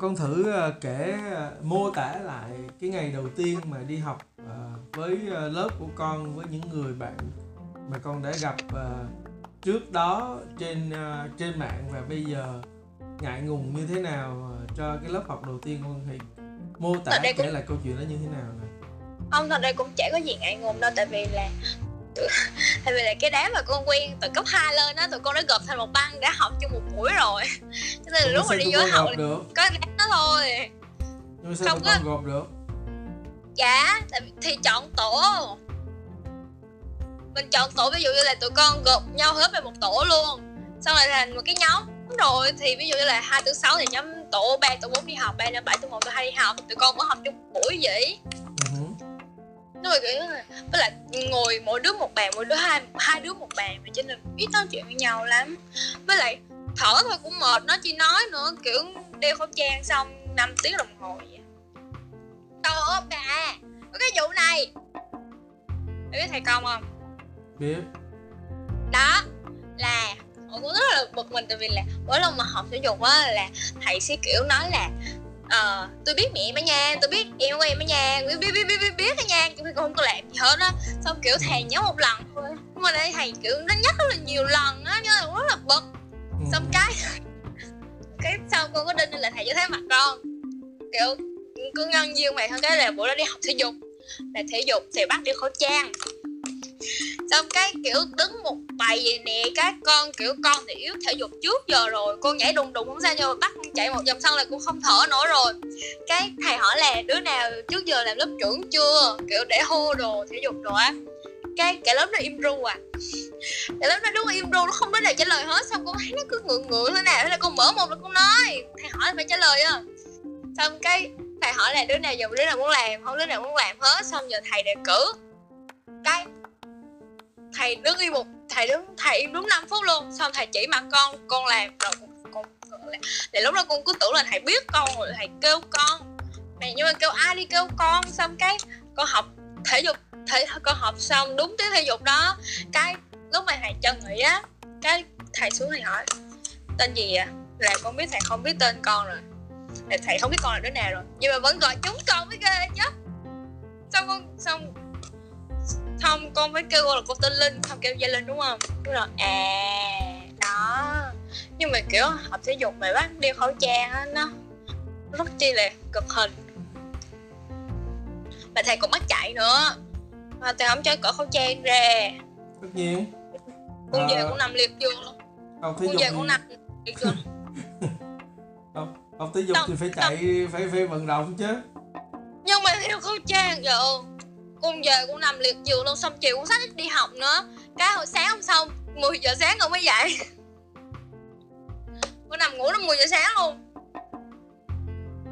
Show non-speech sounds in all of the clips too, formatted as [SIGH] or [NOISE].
Con thử ờ, kể ờ, mô tả lại cái ngày đầu tiên mà đi học ờ, với lớp của con với những người bạn mà con đã gặp trước đó trên trên mạng. Và bây giờ ngại ngùng như thế nào cho cái lớp học đầu tiên con thì mô tả đây cũng- kể lại câu chuyện đó như thế nào nè? Không thật đây cũng chả có gì ngại ngùng đâu tại vì là tụi- [LAUGHS] tại vì là cái đám mà con quen từ cấp 2 lên á tụi con đã gộp thành một băng đã học chung một buổi rồi. [LAUGHS] Cho nên là lúc mà đi tụi vô học được. có đám đó thôi. Nhưng mà sao Không tụi có- gộp được. Dạ thì chọn tổ. Mình chọn tổ ví dụ như là tụi con gộp nhau hết về một tổ luôn. Xong rồi thành một cái nhóm rồi thì ví dụ như là hai từ sáu thì nhóm tổ ba tổ bốn đi học ba năm bảy tổ một tổ hai đi học. Tụi con có học chung buổi vậy Nó rồi kiểu là với lại ngồi mỗi đứa một bàn mỗi đứa hai hai đứa một bàn mà cho nên ít nói chuyện với nhau lắm. Với lại thở thôi cũng mệt nó chỉ nói nữa kiểu đeo khẩu trang xong 5 tiếng đồng hồ vậy trời ơi bà có cái vụ này. Mày biết thầy công không? Biết. Đó là cũng rất là bực mình tại vì là mỗi lần mà học thể dục á là thầy sẽ kiểu nói là ờ tôi biết mẹ em ở nhà tôi biết em của em ở nhà biết biết biết biết biết, biết ở nhà không có làm gì hết á. Xong kiểu thầy nhớ một lần thôi nhưng mà đây thầy kiểu nó nhắc rất là nhiều lần á nhớ là rất là bực. Ừ. xong cái cái sau con có đinh là thầy cho thấy mặt con. Kiểu cứ ngân duyên mày thôi cái là bữa đó đi học thể dục. Là thể dục thì bắt đi khẩu trang xong cái, kiểu, đứng một bài vậy nè, các con, kiểu, con thì yếu thể dục trước giờ rồi, con nhảy đùng đùng không sao, nhưng mà bắt chạy một vòng xong là cũng không thở nổi rồi. Cái thầy hỏi là, đứa nào trước giờ làm lớp trưởng chưa? Kiểu, để hô đồ, thể dục đồ á. Cái cả lớp nó im ru à. Cả lớp nó đúng là im ru, nó không biết là trả lời hết, xong con thấy nó cứ ngượng ngượng thế nào, thế là con mở mồm là con nói, thầy hỏi là phải trả lời á. Xong cái thầy hỏi là, đứa nào giờ đứa nào muốn làm? Không, đứa nào muốn làm hết, xong giờ thầy đề cử. Cái thầy đứng im một thầy đứng thầy im đúng 5 phút luôn. Xong thầy chỉ mặt con con làm rồi con, con làm. để lúc đó con cứ tưởng là thầy biết con rồi thầy kêu con. Này nhưng mà kêu ai đi kêu con? Xong cái con học thể dục thể con học xong đúng tiếng thể dục đó. Cái lúc mà thầy chân nghỉ á cái thầy xuống thầy hỏi tên gì à là con biết thầy không biết tên con rồi. Là thầy không biết con là đứa nào rồi. Nhưng mà vẫn gọi chúng con mới ghê chứ. Xong con xong xong con mới kêu con là cô tên linh không kêu gia linh đúng không? Đúng rồi à đó. Nhưng mà kiểu học thể dục mà bắt đeo khẩu trang á nó rất chi là cực hình. Mà thầy cũng bắt chạy nữa. Mà thầy không cho cởi khẩu trang ra. Tất nhiên con về Ờ, cũng nằm liệt giường luôn học thể con dục về thì- cũng nằm liệt giường [LAUGHS] học, học thể dục Không, thì phải chạy phải phải vận động chứ. Nhưng mà đeo khẩu trang giờ con về cũng nằm liệt giường luôn xong chiều cũng sách đi học nữa. Cái hồi sáng hôm sau 10 giờ sáng con mới dậy. Con nằm ngủ đến 10 giờ sáng luôn.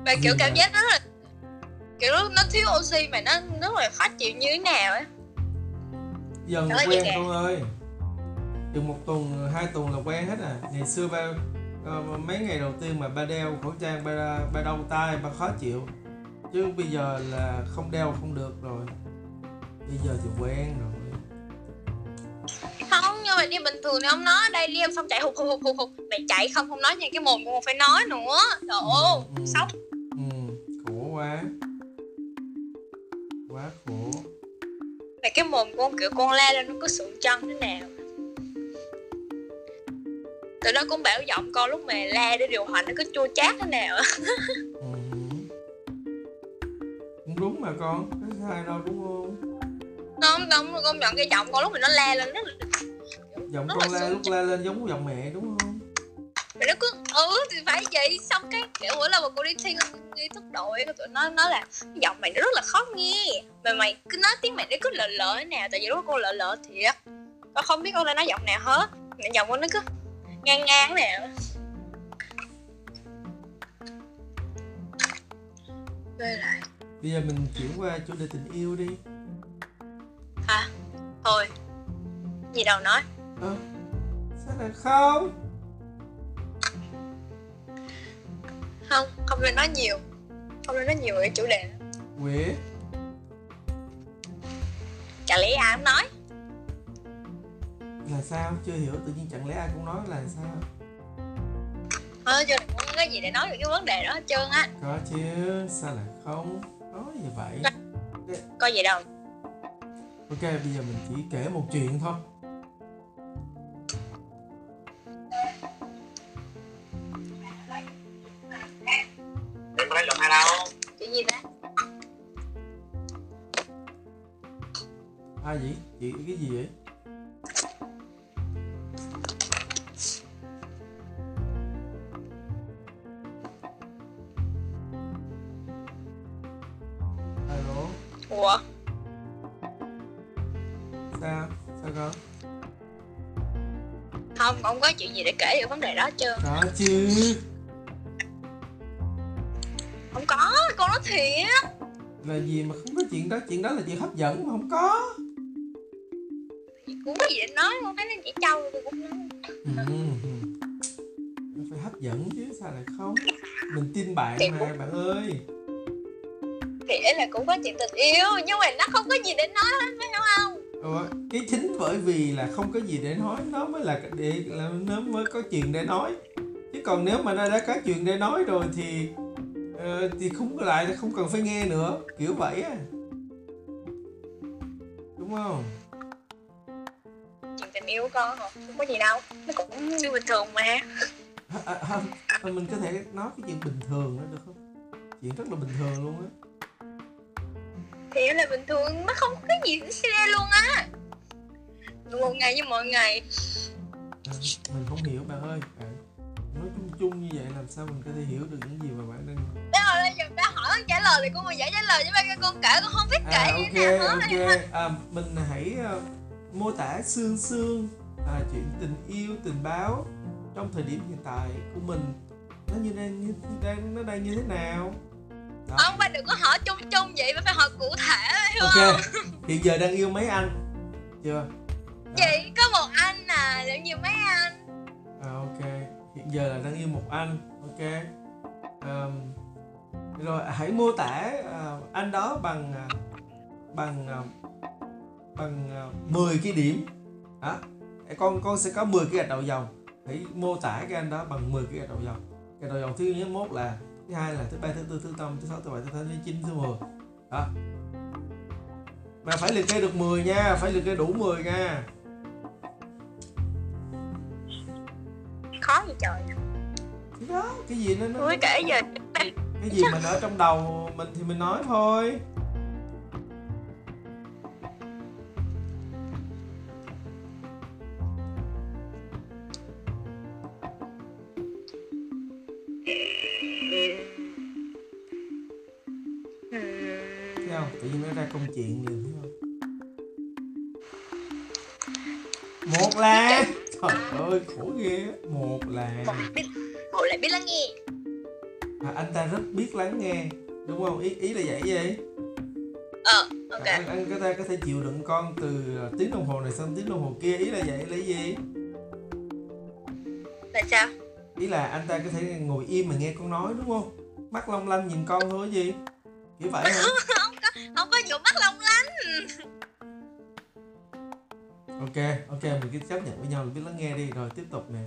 Và kiểu cảm giác rất là kiểu nó thiếu oxy mà nó rất là khó chịu như thế nào á dần là quen con ơi. Chừng một tuần hai tuần là quen hết à. Ngày xưa ba ờ, mấy ngày đầu tiên mà ba đeo khẩu trang ba ba đau tay ba khó chịu. Chứ bây giờ là không đeo không được rồi bây giờ thì quen rồi. Không nhưng mà đi bình thường thì không nói. Đây đi em xong chạy hụt hụt hụt hụt hụt. Mày chạy không không nói nha. Cái mồm con còn phải nói nữa. Trời ơi Ừ, ừ. sốc. Ừ, khổ quá. Quá khổ. Là cái mồm con kiểu con la lên nó cứ sượng chân thế nào. Tụi nó cũng bảo giọng con lúc mà la để điều hành nó cứ chua chát thế nào. [LAUGHS] Ừ. cũng đúng mà con. Cái sai đâu đúng không nó không không công nhận cái giọng con lúc mà nó la lên rất là giọng Nó con là la lúc la lên giống giọng mẹ đúng không? Mà nó cứ ừ thì phải vậy. Xong cái kiểu mỗi lần mà cô đi thi thức đội cái tụi nó nói là giọng mày nó rất là khó nghe. Mà mày cứ nói tiếng mày nó cứ lợ lợ nào tại vì lúc cô lợ lợ thiệt. Con không biết con đang nói giọng nào hết. Mà giọng con nó cứ ngang ngang nào Ghê lại. Bây giờ mình chuyển qua chủ đề tình yêu đi gì đâu nói. Ơ sao lại không? Không không nên nói nhiều. Không nên nói nhiều về cái chủ đề Quế chả lẽ ai cũng nói. Là sao? Chưa hiểu tự nhiên chẳng lẽ ai cũng nói là sao? Thôi giờ đừng có gì để nói về cái vấn đề đó hết trơn á. Có chứ sao lại không nói như vậy? Có gì đâu. Ok bây giờ mình chỉ kể một chuyện thôi chuyện gì để kể về vấn đề đó trơn có chứ. Không có con nói thiệt. Là gì mà không có chuyện đó? Chuyện đó là chuyện hấp dẫn mà không có. Cũng có gì để nói con thấy nó chỉ trâu tôi cũng nói ừ. Nó phải hấp dẫn chứ sao lại không? Mình tin bạn Thì mà cũng- bạn ơi. Thì ý là cũng có chuyện tình yêu nhưng mà nó không có gì để nói hết phải không Ủa, cái chính bởi vì là không có gì để nói nó mới là để là nó mới có chuyện để nói. Chứ còn nếu mà nó đã có chuyện để nói rồi thì ờ, thì không lại không cần phải nghe nữa. Kiểu vậy á. Đúng không? Chuyện tình yêu của con không có gì đâu. Nó cũng như bình thường mà. À, à, à, mình có thể nói cái chuyện bình thường đó được không? Chuyện rất là bình thường luôn á thì là bình thường nó không có gì để xe luôn á. Một ngày như mọi ngày. À, mình không hiểu bạn ơi. Bạn nói chung chung như vậy làm sao mình có thể hiểu được những gì mà bạn đang Bé hỏi bây giờ bé hỏi con trả lời thì con mà giải trả lời cho ba cái con kể con không biết kể à, như thế nào hết em ơi. ok à, mình hãy ờ, mô tả xương xương à, chuyện tình yêu tình báo trong thời điểm hiện tại của mình. Nó như đang như đang nó đang như thế nào. Ông ba đừng có hỏi chung chung vậy ba phải hỏi cụ thể hiểu không? ok hiện giờ đang yêu mấy anh? Chưa? Đó. chị có một anh à liệu nhiều mấy anh? À, ok. Hiện giờ là đang yêu một anh ok. Ờm, rồi hãy mô tả ờ, anh đó bằng ờ, bằng ờ, bằng uh, 10 cái điểm. Đó con con sẽ có 10 cái gạch đầu dòng. Hãy mô tả cái anh đó bằng 10 cái gạch đầu dòng. Gạch đầu dòng thứ nhất mốt là thứ hai là thứ ba thứ tư thứ năm thứ sáu thứ bảy thứ tám thứ chín thứ 10 đó. Mà phải liệt kê được 10 nha phải liệt kê đủ 10 nha. Khó gì trời. Thì đó cái gì nó, nó tôi kể giờ cái gì mình ở trong đầu mình thì mình nói thôi không? Tự nhiên nó ra công chuyện liền thấy không? Một là trời ơi khổ ghê một là một biết một lại biết lắng nghe. À, anh ta rất biết lắng nghe đúng không? Ý ý là vậy gì ờ ok. Anh, anh có thể có thể chịu đựng con từ ờ, tiếng đồng hồ này sang tiếng đồng hồ kia. Ý là vậy là gì? Là sao? Ý là anh ta có thể ngồi im mà nghe con nói đúng không? Mắt long lanh nhìn con thôi gì? Kiểu vậy hả [LAUGHS] có vụ mắt long lánh ok ok mình cứ chấp nhận với nhau là biết lắng nghe đi rồi tiếp tục nè.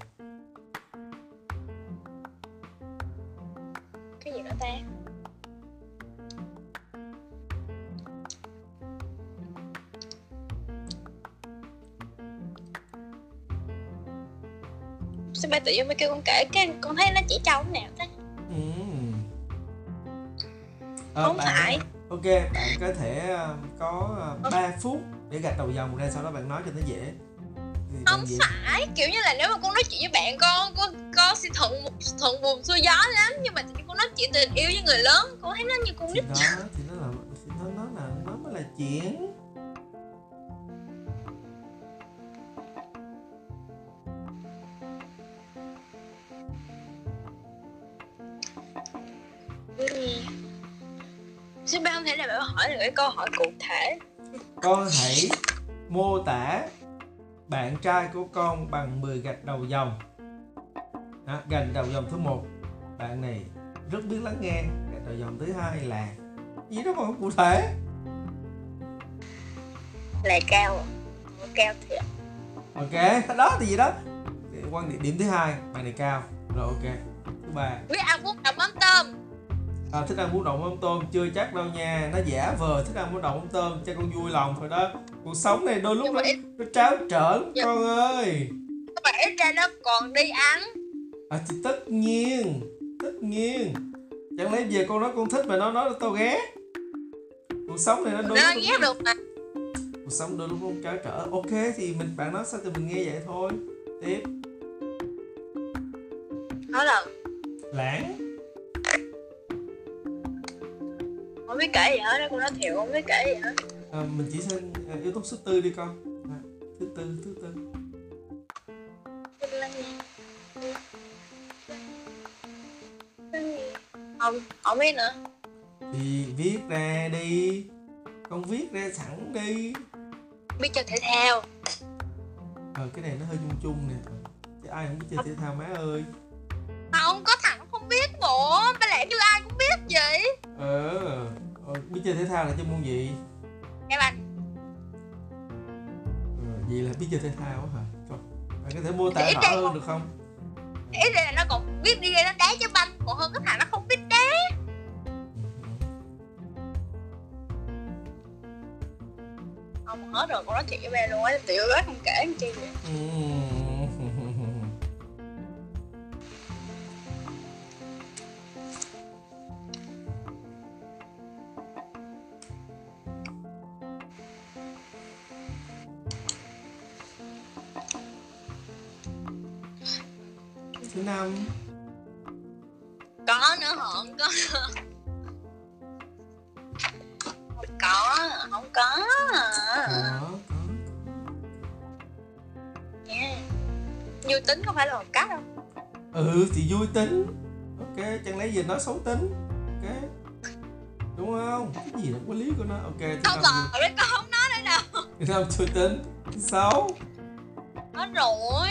Cái gì nữa ta? Sao ba tự nhiên mới kêu con kể cái con thấy nó chỉ trâu nào ta? Ừm. Ờ, Không bạn- phải. Ok bạn có thể ờ, có ờ, 3 phút để gạch đầu dòng ra sau đó bạn nói cho nó dễ. Thì không dễ- phải kiểu như là nếu mà con nói chuyện với bạn con con con sẽ thuận thuận buồm xuôi gió lắm. Nhưng mà con nói chuyện tình yêu với người lớn con thấy nó như con thì nít đó thì nó là thì nó nó là nó mới là chuyện câu hỏi cụ thể. Con hãy mô tả bạn trai của con bằng 10 gạch đầu dòng. Đó, gạch đầu dòng thứ một. Bạn này rất biết lắng nghe. Gạch đầu dòng thứ hai là gì đó mà không cụ thể? Là cao? Cao thiệt. Ok đó thì gì đó. Quan điểm điểm thứ hai bạn này cao. Rồi ok. Thứ bà biết ăn bún đậu mắm tôm à, thích ăn bún đậu mắm tôm chưa chắc đâu nha. Nó giả vờ thích ăn bún đậu mắm tôm cho con vui lòng thôi đó. Cuộc sống này đôi lúc nó, ít- nó tráo trở Dạ. con ơi. Các bạn ít ra nó còn đi ăn. À thì tất nhiên tất nhiên. Chẳng lẽ giờ con nói con thích mà nó nói là tao ghét? Cuộc sống này nó đôi nó lúc ghét được mà. Cuộc sống đôi lúc nó tráo trở. Ok thì mình bạn nói sao thì mình nghe vậy thôi. Tiếp. Nói là lãng biết kể gì hết đó con nói thiệu không biết kể gì hết. À, mình chỉ sang à, yếu tố số tư đi con. À, thứ tư thứ tư. Không không biết nữa. Thì viết ra đi. Con viết ra sẵn đi. Biết chơi thể thao. Ờ cái này nó hơi chung chung nè. Chứ ai không biết chơi thể thao má ơi. Không có thằng không biết bộ. Ba lẽ như ai cũng biết vậy. Ờ ờ, biết chơi thể thao là chơi môn gì? Em anh ờ, vậy là biết chơi thể thao á hả? Trời, bạn có thể mô tả rõ hơn được không? Ý là nó còn biết đi nó đá trái banh còn hơn cái thằng nó không biết đá. Không hết rồi con nói thiệt với ba luôn á tiểu ớt không kể làm chi vậy Ừm. Thứ năm. Có nữa không có không có không có. Có nha như tính không phải là một cách đâu ừ thì vui tính. Ok chẳng lẽ giờ nói xấu tính? Ok. Đúng không? Cái gì là có lý của nó? Ok không lờ đấy con không nói nữa đâu năm vui tính. Sáu nói rồi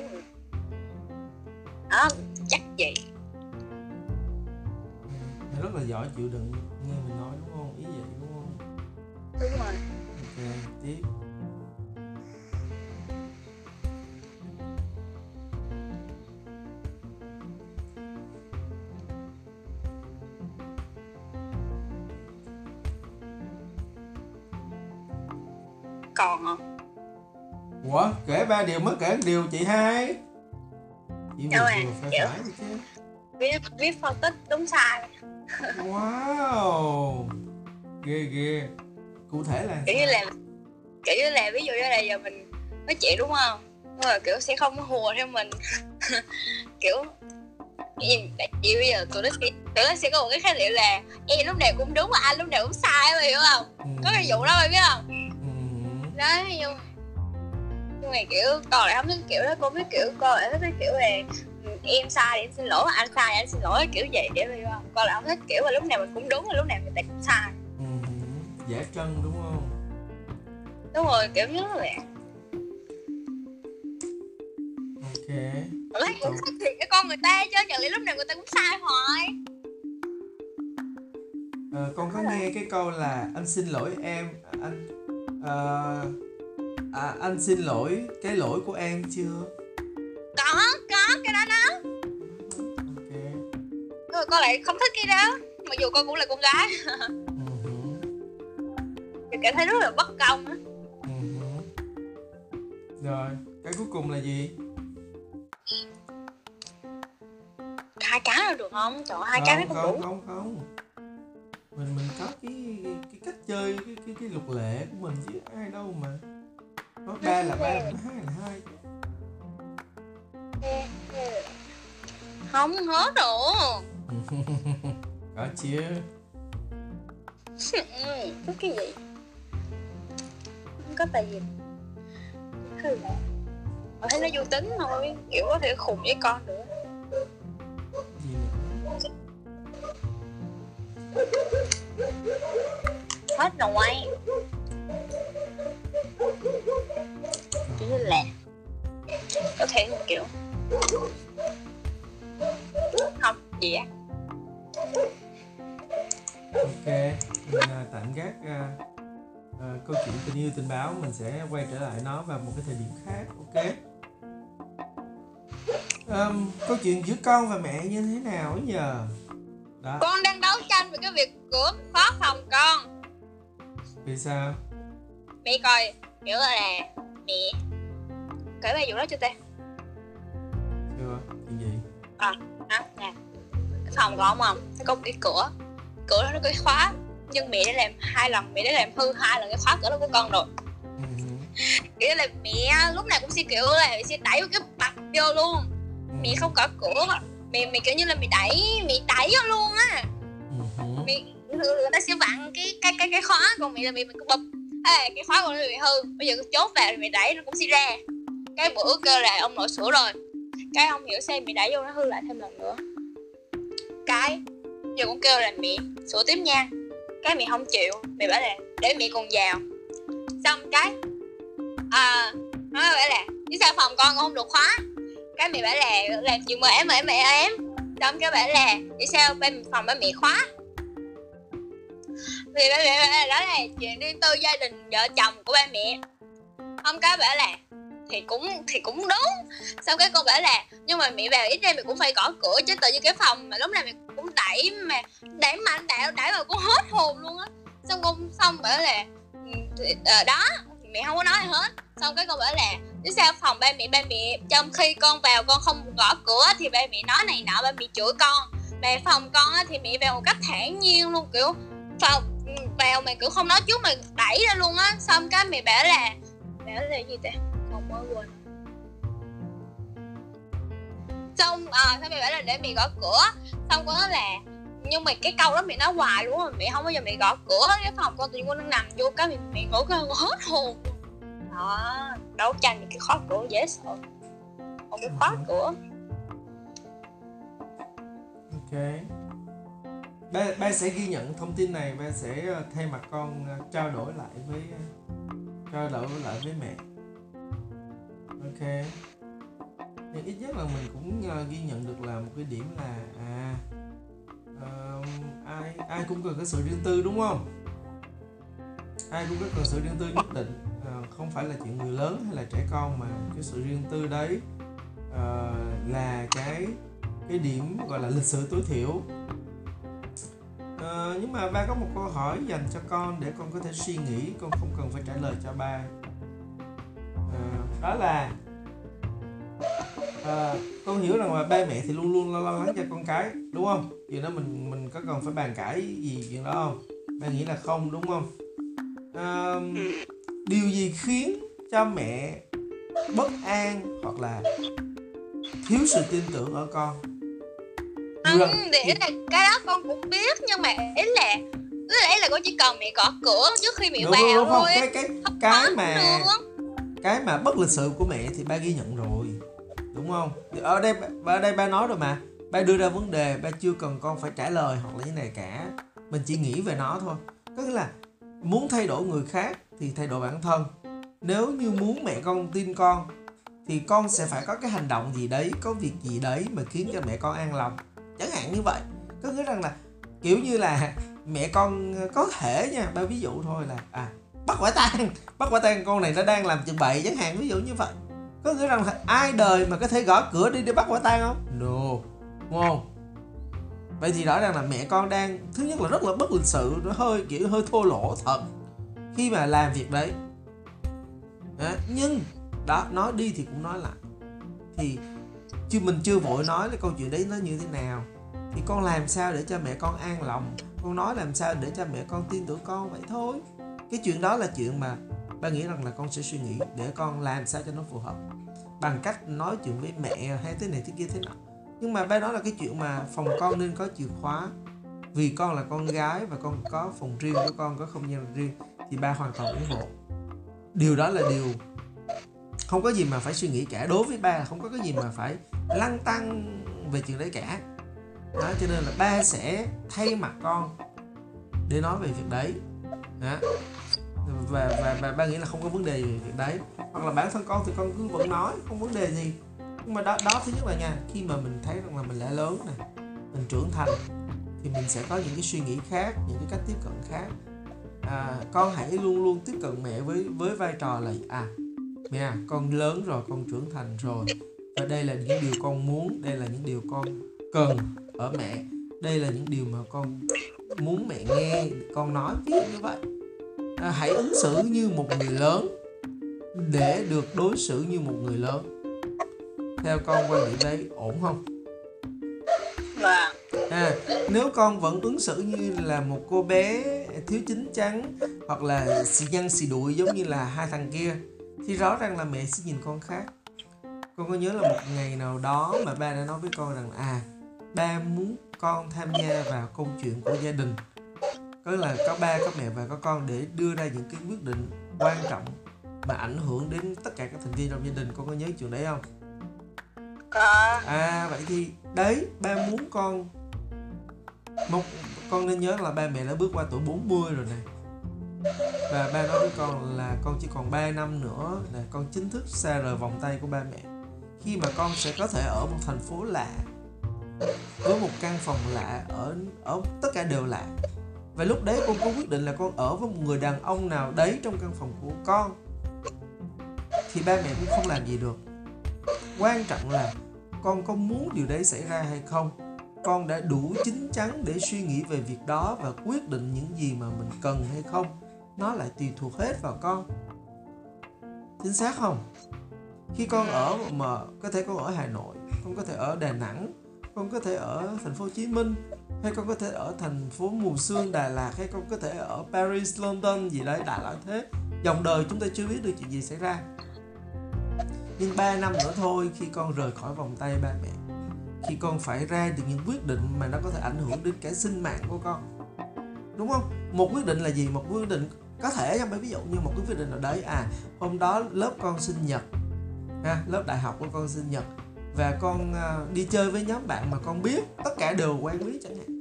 mà kể ba điều mới kể điều chị hai. Chị Đâu à, phải kiểu- phải chứ. viết viết phân tích đúng sai. Wow ghê ghê. Cụ thể là kiểu như là kiểu như là ví dụ như là giờ mình nói chuyện đúng không? Nhưng mà kiểu sẽ không hùa theo mình. [LAUGHS] Kiểu gì vì bây giờ tụi nó sẽ tụi nó sẽ có một cái khái niệm là em lúc nào cũng đúng và anh lúc nào cũng sai mày hiểu không? Ừ, có cái vụ đó mày biết không? Ừ, đấy nhưng nhưng mà kiểu con lại không thích kiểu đó con biết kiểu con lại thích cái kiểu ừ, em sai thì em xin lỗi anh sai thì anh xin lỗi kiểu vậy để hiểu không? Con lại không thích kiểu là lúc nào mình cũng đúng và lúc nào ta cũng sai. Ừ, giả trân đúng không? Đúng rồi kiểu như là ok. Thấy cũng thất thiệt cái con người ta chứ chẳng lẽ lúc nào người ta cũng sai hoài? Ờ, con có nghe cái câu là anh xin lỗi em anh ờ, à, anh xin lỗi cái lỗi của em chưa? Có có cái đó đó. Ok. Nhưng mà con lại không thích cái đó. Mặc dù con cũng là con gái. [LAUGHS] Ừ, hử, thì cảm thấy rất là bất công á. Ừ, hử. rồi cái cuối cùng là gì? Không? Trời ơi, hai cái nó không không đủ. không không không. Mình mình có cái cái cách chơi cái cái cái luật lệ của mình chứ ai đâu mà ba là ba nói hai là hai. Không hết rồi [LAUGHS] có chứ thích [LAUGHS] cái gì? Không có bài gì. Lạ Mà thấy nó vô tính thôi kiểu có thể khùng với con nữa gì nữa hết rồi như là có thể kiểu không gì á. Ok mình à, tạm gác à, à, câu chuyện tình yêu tình báo. Mình sẽ quay trở lại nó vào một cái thời điểm khác ok? Ờm, câu chuyện giữa con và mẹ như thế nào nhờ? Đó. Con đang đấu tranh về cái việc cửa khóa phòng con. Vì sao? Mẹ coi kiểu là mẹ kể bài vụ đó cho ta chưa chuyện gì? Đó nè cái phòng của ông không nó có một cái cửa. Cửa đó nó có cái khóa nhưng mẹ đã làm hai lần mẹ đã làm hư hai lần cái khóa cửa đó của con rồi. Ừ, kiểu là mẹ lúc nào cũng sẽ kiểu là mẹ sẽ đẩy cái bạch vô luôn. Ừ, mẹ không có cửa mẹ mẹ kiểu như là mẹ đẩy mẹ đẩy vô luôn á. Ừ, ừ. mẹ người ta sẽ vặn cái cái cái cái khóa còn mẹ là mẹ mình cứ bụp Ê, cái khóa của nó bị hư. Bây giờ chốt vào thì mẹ đẩy nó cũng sẽ ra cái bữa kêu là ông nội sửa rồi. Cái ông hiểu xe bị đẩy vô nó hư lại thêm lần nữa. Cái, giờ cũng kêu là mẹ sửa tiếp nha. Cái mẹ không chịu, mẹ bảo là để mẹ còn vào. Xong cái à nó bảo là chứ sao phòng con không được khóa. Cái mẹ bảo là làm chuyện mà em em mẹ em. Xong cái bảo là vì sao bên phòng ba mẹ khóa? Thì ba mẹ bảo là đó là, chuyện riêng tư gia đình vợ chồng của ba mẹ. Không cái bảo là thì cũng thì cũng đúng. Xong cái con bảo là nhưng mà mẹ vào ít ra mẹ cũng phải gõ cửa chứ tự nhiên cái phòng mà lúc nào mẹ cũng đẩy mà đẩy mạnh đẩy đẩy mà cũng hết hồn luôn á. Xong con xong bảo là ừ, ờ, thì, đó mẹ không có nói gì hết. Xong cái con bảo là chứ sao phòng ba mẹ ba mẹ trong khi con vào con không gõ cửa thì ba mẹ nói này nọ ba mẹ chửi con. Mẹ phòng con á, thì mẹ vào một cách thản nhiên luôn kiểu phòng ừ, vào mà kiểu không nói trước mà đẩy ra luôn á. Xong cái mẹ bảo là bảo là gì ta? Mới quên. Xong à xong mẹ bảo là để mẹ gõ cửa? Xong con nói là nhưng mà cái câu đó mẹ nói hoài luôn mà mẹ không bao giờ mẹ gõ cửa. Cái phòng con tự nhiên con đang nằm vô cái mẹ, mẹ ngủ con hết hồn. Đó đấu tranh với cái khóa cửa dễ sợ. Không biết khóa cửa. Ok. Ba ba sẽ ghi nhận thông tin này ba sẽ ờ, thay mặt con ờ, trao đổi lại với trao đổi lại với mẹ ok. Nhưng ít nhất là mình cũng uh, ghi nhận được là một cái điểm là à ờ, ai ai cũng cần cái sự riêng tư đúng không? Ai cũng rất cần sự riêng tư nhất định. Uh, không phải là chuyện người lớn hay là trẻ con mà cái sự riêng tư đấy uh, là cái cái điểm gọi là lịch sử tối thiểu. Uh, nhưng mà ba có một câu hỏi dành cho con để con có thể suy nghĩ con không cần phải trả lời cho ba đó là ờ, con hiểu rằng là ba mẹ thì luôn luôn lo lắng cho con cái đúng không? Chuyện đó mình mình có cần phải bàn cãi gì chuyện đó không? Ba nghĩ là không đúng không? Ờ, điều gì khiến cho mẹ bất an hoặc là thiếu sự tin tưởng ở con? Không Được. để là cái đó con cũng biết nhưng mà ý là ý là, con chỉ cần mẹ gõ cửa trước khi mẹ đúng, vào đúng, đúng không? thôi. Cái cái Không cái mà được cái mà bất lịch sự của mẹ thì ba ghi nhận rồi, đúng không? Ở đây ở đây ba nói rồi mà. Ba đưa ra vấn đề, ba chưa cần con phải trả lời hoặc là như này cả. Mình chỉ nghĩ về nó thôi. Có nghĩa là muốn thay đổi người khác thì thay đổi bản thân. Nếu như muốn mẹ con tin con, thì con sẽ phải có cái hành động gì đấy, có việc gì đấy mà khiến cho mẹ con an lòng. Chẳng hạn như vậy. Có nghĩa rằng là kiểu như là mẹ con có thể nha. Ba ví dụ thôi là à bắt quả tang bắt quả tang con này nó đang làm chuyện bậy chẳng hạn ví dụ như vậy. Có nghĩa rằng là ai đời mà có thể gõ cửa đi để bắt quả tang không? No. Đúng không? Vậy thì rõ ràng là mẹ con đang thứ nhất là rất là bất lịch sự nó hơi kiểu hơi thô lỗ thật khi mà làm việc đấy. Đó, nhưng đó nói đi thì cũng nói lại. Thì chứ mình chưa vội nói là câu chuyện đấy nó như thế nào. Thì con làm sao để cho mẹ con an lòng? Con nói làm sao để cho mẹ con tin tưởng con vậy thôi cái chuyện đó là chuyện mà ba nghĩ rằng là con sẽ suy nghĩ để con làm sao cho nó phù hợp. Bằng cách nói chuyện với mẹ hay thế này thế kia thế nào nhưng mà ba nói là cái chuyện mà phòng con nên có chìa khóa. Vì con là con gái và con có phòng riêng của con có không gian riêng thì ba hoàn toàn ủng hộ. Điều đó là điều không có gì mà phải suy nghĩ cả. Đối với ba là không có cái gì mà phải lăn tăng về chuyện đấy cả. Đó, cho nên là ba sẽ thay mặt con để nói về việc đấy. Đó. Và, và và ba nghĩ là không có vấn đề gì việc đấy. Hoặc là bản thân con thì con cứ vẫn nói không vấn đề gì. Nhưng mà đó đó thứ nhất là nha khi mà mình thấy rằng là mình đã lớn này mình trưởng thành thì mình sẽ có những cái suy nghĩ khác những cái cách tiếp cận khác. À, con hãy luôn luôn tiếp cận mẹ với với vai trò là à mẹ à, con lớn rồi con trưởng thành rồi. Và đây là những điều con muốn đây là những điều con cần ở mẹ. Đây là những điều mà con muốn mẹ nghe con nói ví dụ như vậy hãy ứng xử như một người lớn để được đối xử như một người lớn. Theo con quan điểm đấy ổn không? Vâng. À, nếu con vẫn ứng xử như là một cô bé thiếu chín chắn hoặc là xì nhăn xì đuổi giống như là hai thằng kia thì rõ ràng là mẹ sẽ nhìn con khác. Con có nhớ là một ngày nào đó mà ba đã nói với con rằng à ba muốn con tham gia vào câu chuyện của gia đình có là có ba có mẹ và có con để đưa ra những cái quyết định quan trọng mà ảnh hưởng đến tất cả các thành viên trong gia đình. Con có nhớ chuyện đấy không? Có. À vậy thì đấy ba muốn con một con nên nhớ là ba mẹ đã bước qua tuổi 40 rồi này và ba nói với con là con chỉ còn 3 năm nữa là con chính thức xa rời vòng tay của ba mẹ. Khi mà con sẽ có thể ở một thành phố lạ với một căn phòng lạ ở ở tất cả đều lạ và lúc đấy con có quyết định là con ở với một người đàn ông nào đấy trong căn phòng của con. Thì ba mẹ cũng không làm gì được. Quan trọng là con có muốn điều đấy xảy ra hay không? Con đã đủ chín chắn để suy nghĩ về việc đó và quyết định những gì mà mình cần hay không. Nó lại tùy thuộc hết vào con. Chính xác không? Khi con ở mà có thể con ở hà nội, con có thể ở đà nẵng, con có thể ở thành phố hồ chí minh hay con có thể ở thành phố mù sương đà lạt hay con có thể ở paris london gì đấy đại loại thế. Dòng đời chúng ta chưa biết được chuyện gì xảy ra. Nhưng 3 năm nữa thôi khi con rời khỏi vòng tay ba mẹ khi con phải ra được những quyết định mà nó có thể ảnh hưởng đến cả sinh mạng của con. Đúng không? Một quyết định là gì? Một quyết định có thể trong ví dụ như một cái quyết định nào đấy à hôm đó lớp con sinh nhật ha lớp đại học của con sinh nhật và con uh, đi chơi với nhóm bạn mà con biết tất cả đều quen biết chẳng hạn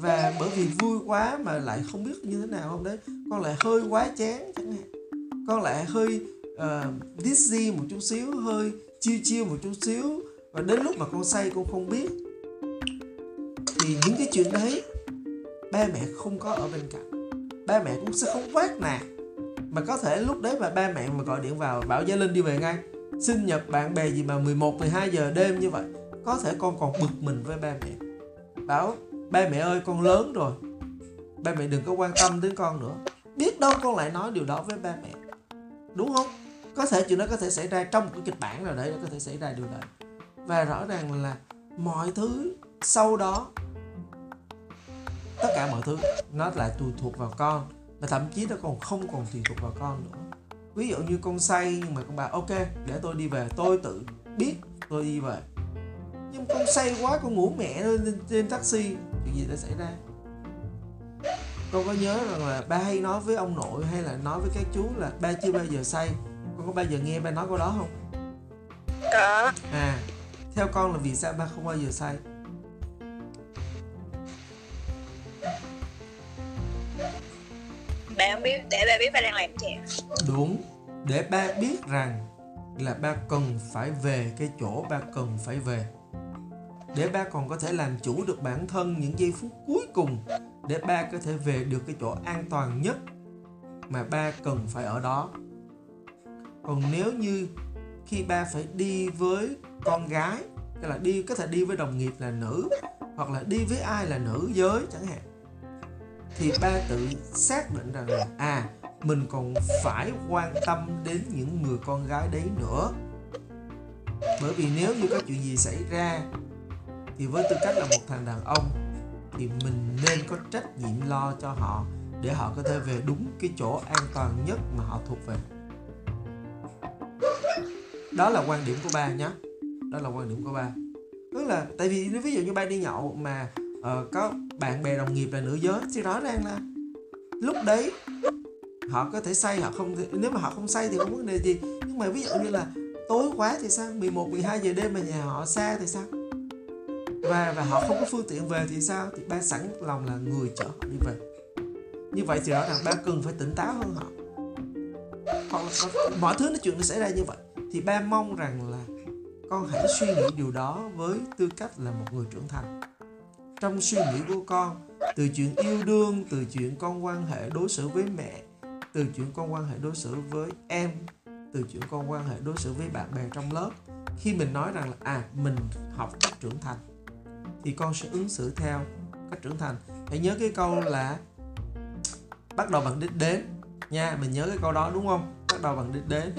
và bởi vì vui quá mà lại không biết như thế nào không đấy. Con lại hơi quá chán chẳng hạn. Con lại hơi uh, dizzy một chút xíu hơi chiêu chiêu một chút xíu. Và đến lúc mà con say con không biết thì những cái chuyện đấy ba mẹ không có ở bên cạnh. Ba mẹ cũng sẽ không quát nạt. Mà có thể lúc đấy mà ba mẹ mà gọi điện vào bảo Gia Linh đi về ngay. Sinh nhật bạn bè gì mà 11 12 giờ đêm như vậy có thể con còn bực mình với ba mẹ. Bảo ba mẹ ơi, con lớn rồi. Ba mẹ đừng có quan tâm đến con nữa. Biết đâu con lại nói điều đó với ba mẹ. Đúng không? Có thể chuyện đó có thể xảy ra trong một cái kịch bản nào đấy, nó có thể xảy ra điều đấy và rõ ràng là mọi thứ sau đó, tất cả mọi thứ, nó lại tùy thuộc vào con. Và thậm chí nó còn không còn tùy thuộc vào con nữa. Ví dụ như con say, nhưng mà con bảo, ok, để tôi đi về, tôi tự biết, tôi đi về. Nhưng con say quá, con ngủ mẹ lên trên taxi chuyện gì đã xảy ra? Con có nhớ rằng là ba hay nói với ông nội hay là nói với các chú là ba chưa bao giờ say. Con có bao giờ nghe ba nói câu đó không? Có. À theo con là vì sao ba không bao giờ say? Bà không biết để bà biết bà đang làm gì đúng. Để ba biết rằng là ba cần phải về cái chỗ ba cần phải về để ba còn có thể làm chủ được bản thân những giây phút cuối cùng, để ba có thể về được cái chỗ an toàn nhất mà ba cần phải ở đó. Còn nếu như khi ba phải đi với con gái, tức là đi, có thể đi với đồng nghiệp là nữ, hoặc là đi với ai là nữ giới chẳng hạn, thì ba tự xác định rằng là à mình còn phải quan tâm đến những người con gái đấy nữa. Bởi vì nếu như có chuyện gì xảy ra thì với tư cách là một thằng đàn ông thì mình nên có trách nhiệm lo cho họ để họ có thể về đúng cái chỗ an toàn nhất mà họ thuộc về. Đó là quan điểm của ba nhé đó là quan điểm của ba. Tức là tại vì nếu ví dụ như ba đi nhậu mà uh, có bạn bè đồng nghiệp là nữ giới thì rõ ràng là lúc đấy họ có thể say họ không nếu mà họ không say thì không vấn đề gì. Nhưng mà ví dụ như là tối quá thì sao? 11 12 giờ đêm mà nhà họ xa thì sao? Và và họ không có phương tiện về thì sao? Thì ba sẵn lòng là người chở họ đi về. Như vậy thì rõ ràng ba cần phải tỉnh táo hơn họ. Hoặc là mọi thứ nó chuyện nó xảy ra như vậy. Thì ba mong rằng là con hãy suy nghĩ điều đó với tư cách là một người trưởng thành. Trong suy nghĩ của con, từ chuyện yêu đương, từ chuyện con quan hệ đối xử với mẹ, từ chuyện con quan hệ đối xử với em, từ chuyện con quan hệ đối xử với bạn bè trong lớp, khi mình nói rằng là à mình học cách trưởng thành thì con sẽ ứng xử theo cách trưởng thành. Hãy nhớ cái câu là bắt đầu bằng đích đến nha mình nhớ cái câu đó đúng không? Bắt đầu bằng đích đến.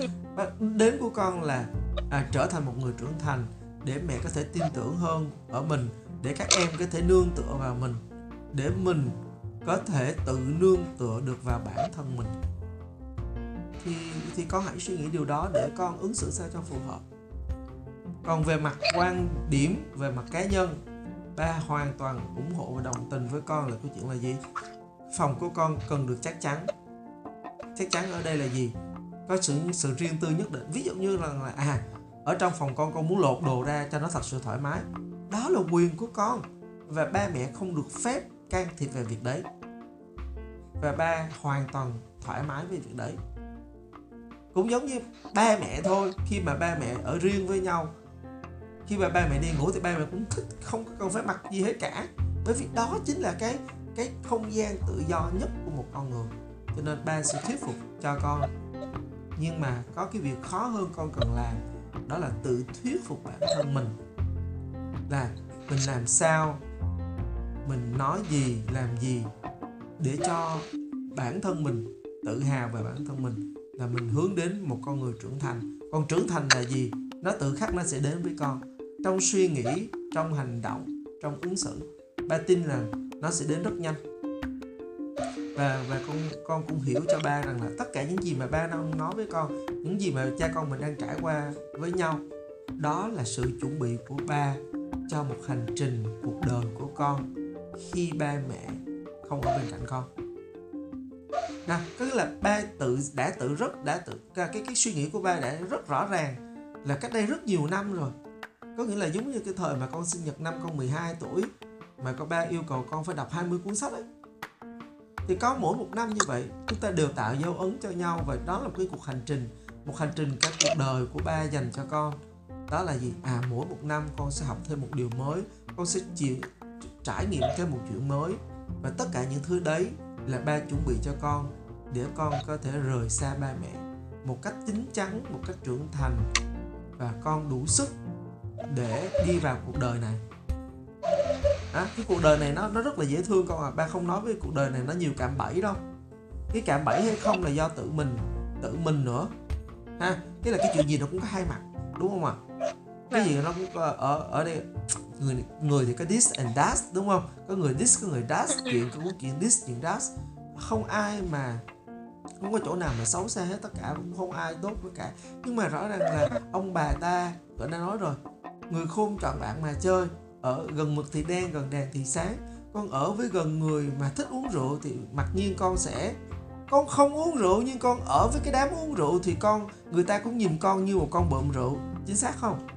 Đến của con là à, trở thành một người trưởng thành để mẹ có thể tin tưởng hơn ở mình để các em có thể nương tựa vào mình để mình có thể tự nương tựa được vào bản thân mình. Thì thì con hãy suy nghĩ điều đó để con ứng xử sao cho phù hợp. Còn về mặt quan điểm về mặt cá nhân ba hoàn toàn ủng hộ và đồng tình với con là câu chuyện là gì? Phòng của con cần được chắc chắn. Chắc chắn ở đây là gì? Có sự sự riêng tư nhất định. Ví dụ như là, là à ở trong phòng con con muốn lột đồ ra cho nó thật sự thoải mái. Đó là quyền của con. Và ba mẹ không được phép can thiệp về việc đấy. Và ba hoàn toàn thoải mái với việc đấy. Cũng giống như ba mẹ thôi. Khi mà ba mẹ ở riêng với nhau khi mà ba mẹ đi ngủ thì ba mẹ cũng thích, không có cần phải mặc gì hết cả. Bởi vì đó chính là cái cái không gian tự do nhất của một con người. Cho nên ba sẽ thuyết phục cho con. Nhưng mà có cái việc khó hơn con cần làm, đó là tự thuyết phục bản thân mình là mình làm sao, mình nói gì, làm gì để cho bản thân mình tự hào về bản thân mình. Là mình hướng đến một con người trưởng thành. Còn trưởng thành là gì? Nó tự khắc nó sẽ đến với con trong suy nghĩ, trong hành động, trong ứng xử ba tin là nó sẽ đến rất nhanh. Và và con con cũng hiểu cho ba rằng là tất cả những gì mà ba đang nói với con, những gì mà cha con mình đang trải qua với nhau, đó là sự chuẩn bị của ba cho một hành trình cuộc đời của con khi ba mẹ không ở bên cạnh con. Nè cứ là ba tự, đã tự rất, đã tự cái cái suy nghĩ của ba đã rất rõ ràng là cách đây rất nhiều năm rồi có nghĩa là giống như cái thời mà con sinh nhật năm con 12 tuổi mà con ba yêu cầu con phải đọc 20 cuốn sách ấy. Thì có mỗi một năm như vậy, chúng ta đều tạo dấu ấn cho nhau và đó là một cái cuộc hành trình, một hành trình cả cuộc đời của ba dành cho con. Đó là gì? À mỗi một năm con sẽ học thêm một điều mới, con sẽ chịu, trải nghiệm thêm một chuyện mới. Và tất cả những thứ đấy là ba chuẩn bị cho con để con có thể rời xa ba mẹ một cách chín chắn, một cách trưởng thành và con đủ sức để đi vào cuộc đời này. À, cái cuộc đời này nó nó rất là dễ thương con à. Ba không nói với cuộc đời này nó nhiều cạm bẫy đâu. Cái cạm bẫy hay không là do tự mình tự mình nữa. Ha cái là cái chuyện gì nó cũng có hai mặt đúng không ạ? À? cái gì nó cũng có ở ở đây người người thì có this and that đúng không? Có người this có người that chuyện có chuyện this chuyện that. Không ai mà không có chỗ nào mà xấu xa hết tất cả cũng không ai tốt với cả. Nhưng mà rõ ràng là ông bà ta đã nói rồi người khôn chọn bạn mà chơi. Ở gần mực thì đen gần đèn thì sáng. Con ở với gần người mà thích uống rượu thì mặc nhiên con sẽ con không uống rượu nhưng con ở với cái đám uống rượu thì con người ta cũng nhìn con như một con bợm rượu. Chính xác không?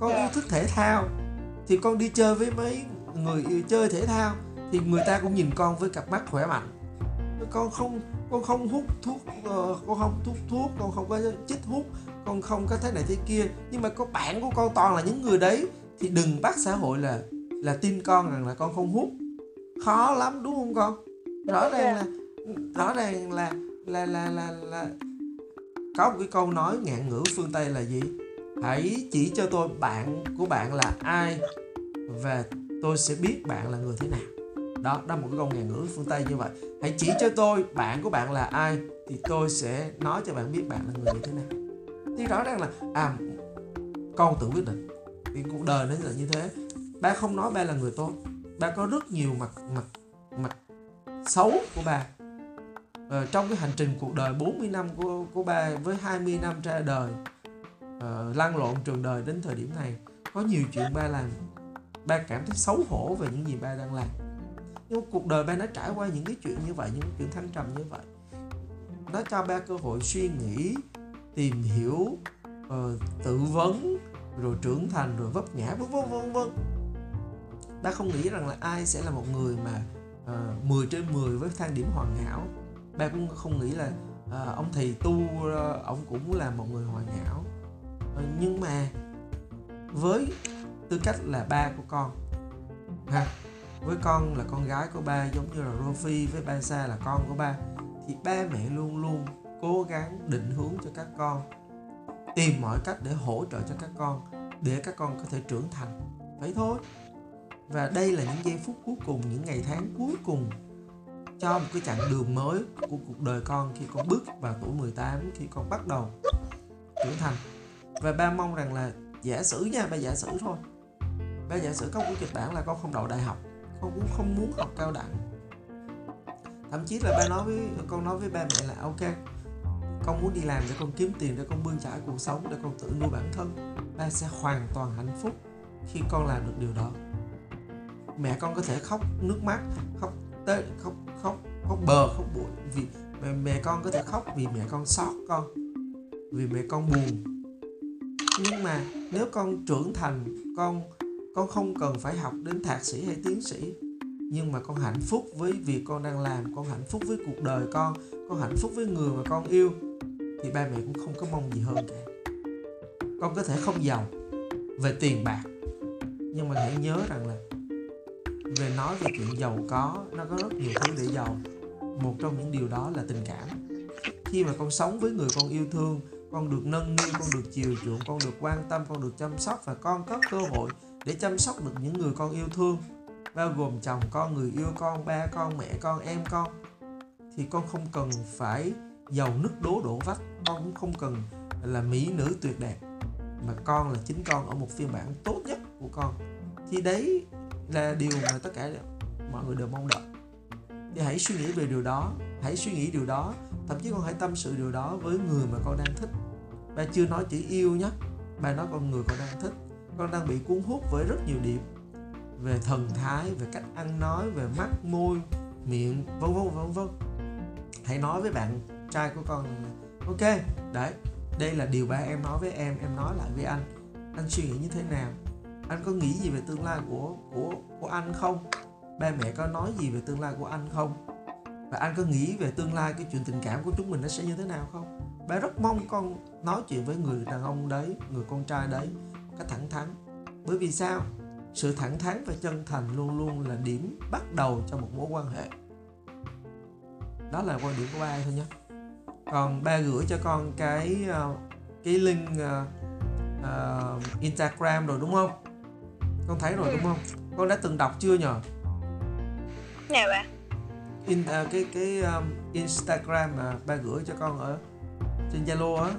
Con yêu thích thể thao. Thì con đi chơi với mấy người yêu chơi thể thao thì người ta cũng nhìn con với cặp mắt khỏe mạnh. Con không con không hút thuốc uh, con không thuốc thuốc con không có chích hút con không có thế này thế kia nhưng mà có bạn của con toàn là những người đấy. Thì đừng bắt xã hội là là tin con rằng là con không hút. Khó lắm đúng không con? Rõ ràng là rõ ràng là là là là là có một cái câu nói ngạn ngữ phương tây là gì? Hãy chỉ cho tôi bạn của bạn là ai và tôi sẽ biết bạn là người thế nào. Đó đó một cái câu ngạn ngữ phương tây như vậy. Hãy chỉ cho tôi bạn của bạn là ai thì tôi sẽ nói cho bạn biết bạn là người như thế nào thì rõ ràng là à con tự quyết định. Thì cuộc đời nó là như thế. Ba không nói ba là người tốt. Ba có rất nhiều mặt mặt mặt xấu của ba. Ờ, trong cái hành trình cuộc đời 40 năm của của ba với 20 năm ra đời ờ, uh, lăn lộn trường đời đến thời điểm này có nhiều chuyện ba làm. Ba cảm thấy xấu hổ về những gì ba đang làm. Nhưng cuộc đời ba nó trải qua những cái chuyện như vậy những chuyện thăng trầm như vậy. Nó cho ba cơ hội suy nghĩ tìm hiểu uh, tự vấn rồi trưởng thành rồi vấp ngã vân vân vân vân. Ba không nghĩ rằng là ai sẽ là một người mà ờ, uh, 10 trên 10 với thang điểm hoàn hảo. Ba cũng không nghĩ là uh, ông thầy tu uh, ông cũng là một người hoàn hảo. Uh, nhưng mà với tư cách là ba của con ha với con là con gái của ba giống như là Rofi với ba Sa là con của ba thì ba mẹ luôn luôn cố gắng định hướng cho các con, tìm mọi cách để hỗ trợ cho các con, để các con có thể trưởng thành. Vậy thôi. Và đây là những giây phút cuối cùng, những ngày tháng cuối cùng cho một cái chặng đường mới của cuộc đời con khi con bước vào tuổi 18 khi con bắt đầu trưởng thành. Và ba mong rằng là giả sử nha, ba giả sử thôi. Ba giả sử có một kịch bản là con không đậu đại học, con cũng không muốn học cao đẳng. Thậm chí là ba nói với, con nói với ba mẹ là, ok con muốn đi làm để con kiếm tiền để con bươn trải cuộc sống để con tự nuôi bản thân. Ba sẽ hoàn toàn hạnh phúc khi con làm được điều đó. Mẹ con có thể khóc nước mắt khóc tới khóc khóc khóc bờ khóc bụi vì mẹ, mẹ con có thể khóc vì mẹ con xót con vì mẹ con buồn. Nhưng mà nếu con trưởng thành con con không cần phải học đến thạc sĩ hay tiến sĩ. Nhưng mà con hạnh phúc với việc con đang làm con hạnh phúc với cuộc đời con con hạnh phúc với người mà con yêu thì ba mẹ cũng không có mong gì hơn cả. Con có thể không giàu về tiền bạc, nhưng mà hãy nhớ rằng là về nói về chuyện giàu có, nó có rất nhiều thứ để giàu. Một trong những điều đó là tình cảm. Khi mà con sống với người con yêu thương, con được nâng niu, con được chiều chuộng, con được quan tâm, con được chăm sóc và con có cơ hội để chăm sóc được những người con yêu thương, bao gồm chồng con, người yêu con, ba con, mẹ con, em con, thì con không cần phải giàu nứt đố đổ vách con cũng không cần là mỹ nữ tuyệt đẹp, mà con là chính con ở một phiên bản tốt nhất của con. Thì đấy là điều mà tất cả mọi người đều mong đợi. Thì hãy suy nghĩ về điều đó, hãy suy nghĩ điều đó, thậm chí con hãy tâm sự điều đó với người mà con đang thích. Ba chưa nói chỉ yêu nhé ba nói con người con đang thích. Con đang bị cuốn hút với rất nhiều điểm về thần thái, về cách ăn nói, về mắt, môi, miệng, vân vân vân vân. Hãy nói với bạn trai của con ok, đấy, đây là điều ba em nói với em em nói lại với anh. Anh suy nghĩ như thế nào? Anh có nghĩ gì về tương lai của của của anh không? Ba mẹ có nói gì về tương lai của anh không? Và anh có nghĩ về tương lai cái chuyện tình cảm của chúng mình nó sẽ như thế nào không? Ba rất mong con nói chuyện với người đàn ông đấy, người con trai đấy một cách thẳng thắn. Bởi vì sao? Sự thẳng thắn và chân thành luôn luôn là điểm bắt đầu cho một mối quan hệ. Đó là quan điểm của ba thôi nhé còn ba gửi cho con cái uh, cái link uh, uh, Instagram rồi đúng không? Con thấy rồi đúng không? Con đã từng đọc chưa nhờ? Nè bà. In, uh, cái cái um, Instagram mà ba gửi cho con ở trên Zalo á.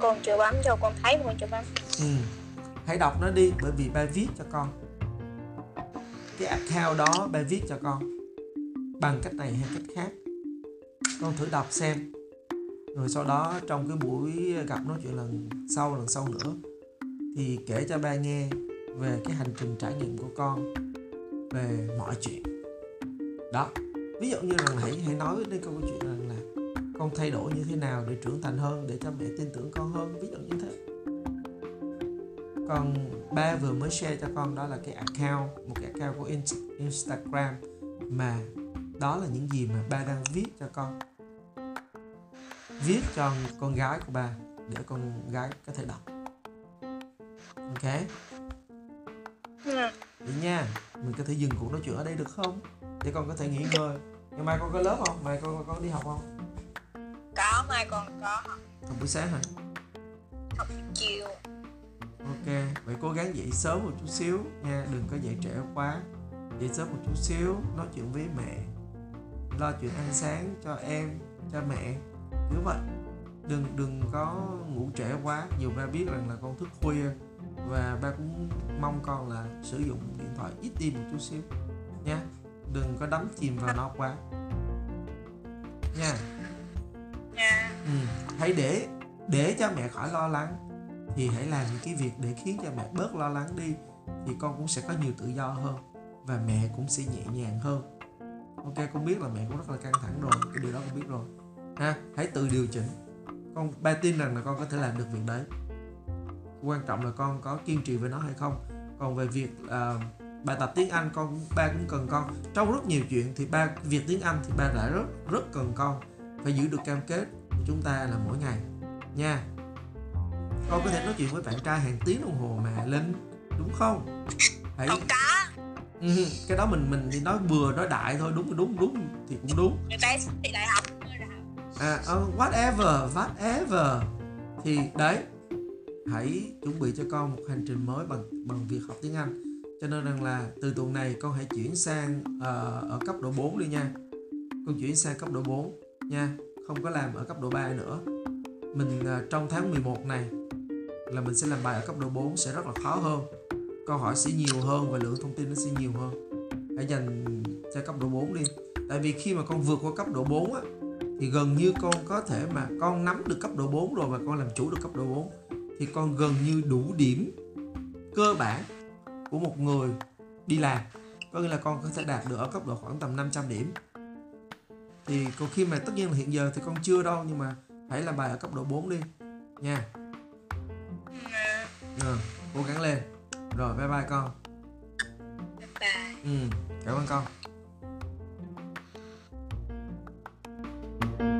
Con chưa bấm cho con thấy con chưa bấm. Ừ. hãy đọc nó đi bởi vì ba viết cho con. Cái account đó ba viết cho con. Bằng cách này hay cách khác con thử đọc xem. Rồi sau đó trong cái buổi gặp nói chuyện lần sau lần sau nữa, thì kể cho ba nghe về cái hành trình trải nghiệm của con, về mọi chuyện. Đó, ví dụ như là hãy hãy nói đến câu chuyện rằng là con thay đổi như thế nào để trưởng thành hơn, để cho mẹ tin tưởng con hơn, ví dụ như thế. Còn ba vừa mới share cho con đó là cái account, một cái account của Instagram mà đó là những gì mà ba đang viết cho con viết cho con gái của ba để con gái có thể đọc. Ok? Ừ. vậy nha mình có thể dừng cuộc nói chuyện ở đây được không? Để con có thể nghỉ ngơi. Ngày mai con có lớp không? Mai con con đi học không? Có mai con có học. Học buổi sáng hả? Học chiều. Ok vậy cố gắng dậy sớm một chút xíu nha đừng có dậy trễ quá. Dậy sớm một chút xíu nói chuyện với mẹ. Lo chuyện ăn sáng cho em cho mẹ kiểu vậy đừng đừng có ngủ trễ quá dù ba biết rằng là con thức khuya và ba cũng mong con là sử dụng điện thoại ít đi một chút xíu nha. Đừng có đắm chìm vào nó quá. Nha. Dạ. ừ. hãy để để cho mẹ khỏi lo lắng. Thì hãy làm những cái việc để khiến cho mẹ bớt lo lắng đi thì con cũng sẽ có nhiều tự do hơn và mẹ cũng sẽ nhẹ nhàng hơn. Ok con biết là mẹ cũng rất là căng thẳng rồi cái điều đó con biết rồi ha hãy tự điều chỉnh. Con ba tin rằng là con có thể làm được việc đấy. Quan trọng là con có kiên trì với nó hay không. Còn về việc à, bài tập tiếng Anh con ba cũng cần con. Trong rất nhiều chuyện thì ba việc tiếng Anh thì ba đã rất rất cần con. Phải giữ được cam kết của chúng ta là mỗi ngày. Nha. Con có thể nói chuyện với bạn trai hàng tiếng đồng hồ mà linh. Đúng không? Hãy không có. Ừ, cái đó mình mình thì nói vừa nói đại thôi. Đúng đúng đúng. Thì cũng đúng. Người ta thì đại học à uh, whatever whatever. Thì đấy hãy chuẩn bị cho con một hành trình mới bằng bằng việc học tiếng Anh. Cho nên rằng là từ tuần này con hãy chuyển sang uh, ở cấp độ 4 đi nha. Con chuyển sang cấp độ 4 nha không có làm ở cấp độ 3 nữa. Mình uh, trong tháng 11 này là mình sẽ làm bài ở cấp độ 4 sẽ rất là khó hơn. Câu hỏi sẽ nhiều hơn và lượng thông tin nó sẽ nhiều hơn. Hãy dành cho cấp độ 4 đi. Tại vì khi mà con vượt qua cấp độ 4 á thì gần như con có thể mà con nắm được cấp độ 4 rồi và con làm chủ được cấp độ 4 thì con gần như đủ điểm cơ bản của một người đi làm. Có nghĩa là con có thể đạt được ở cấp độ khoảng tầm 500 điểm. Thì còn khi mà tất nhiên là hiện giờ thì con chưa đâu nhưng mà hãy làm bài ở cấp độ 4 đi nha. Ờ, cố gắng lên. Rồi bye bye con. Bye bye. ừ cảm ơn con thank you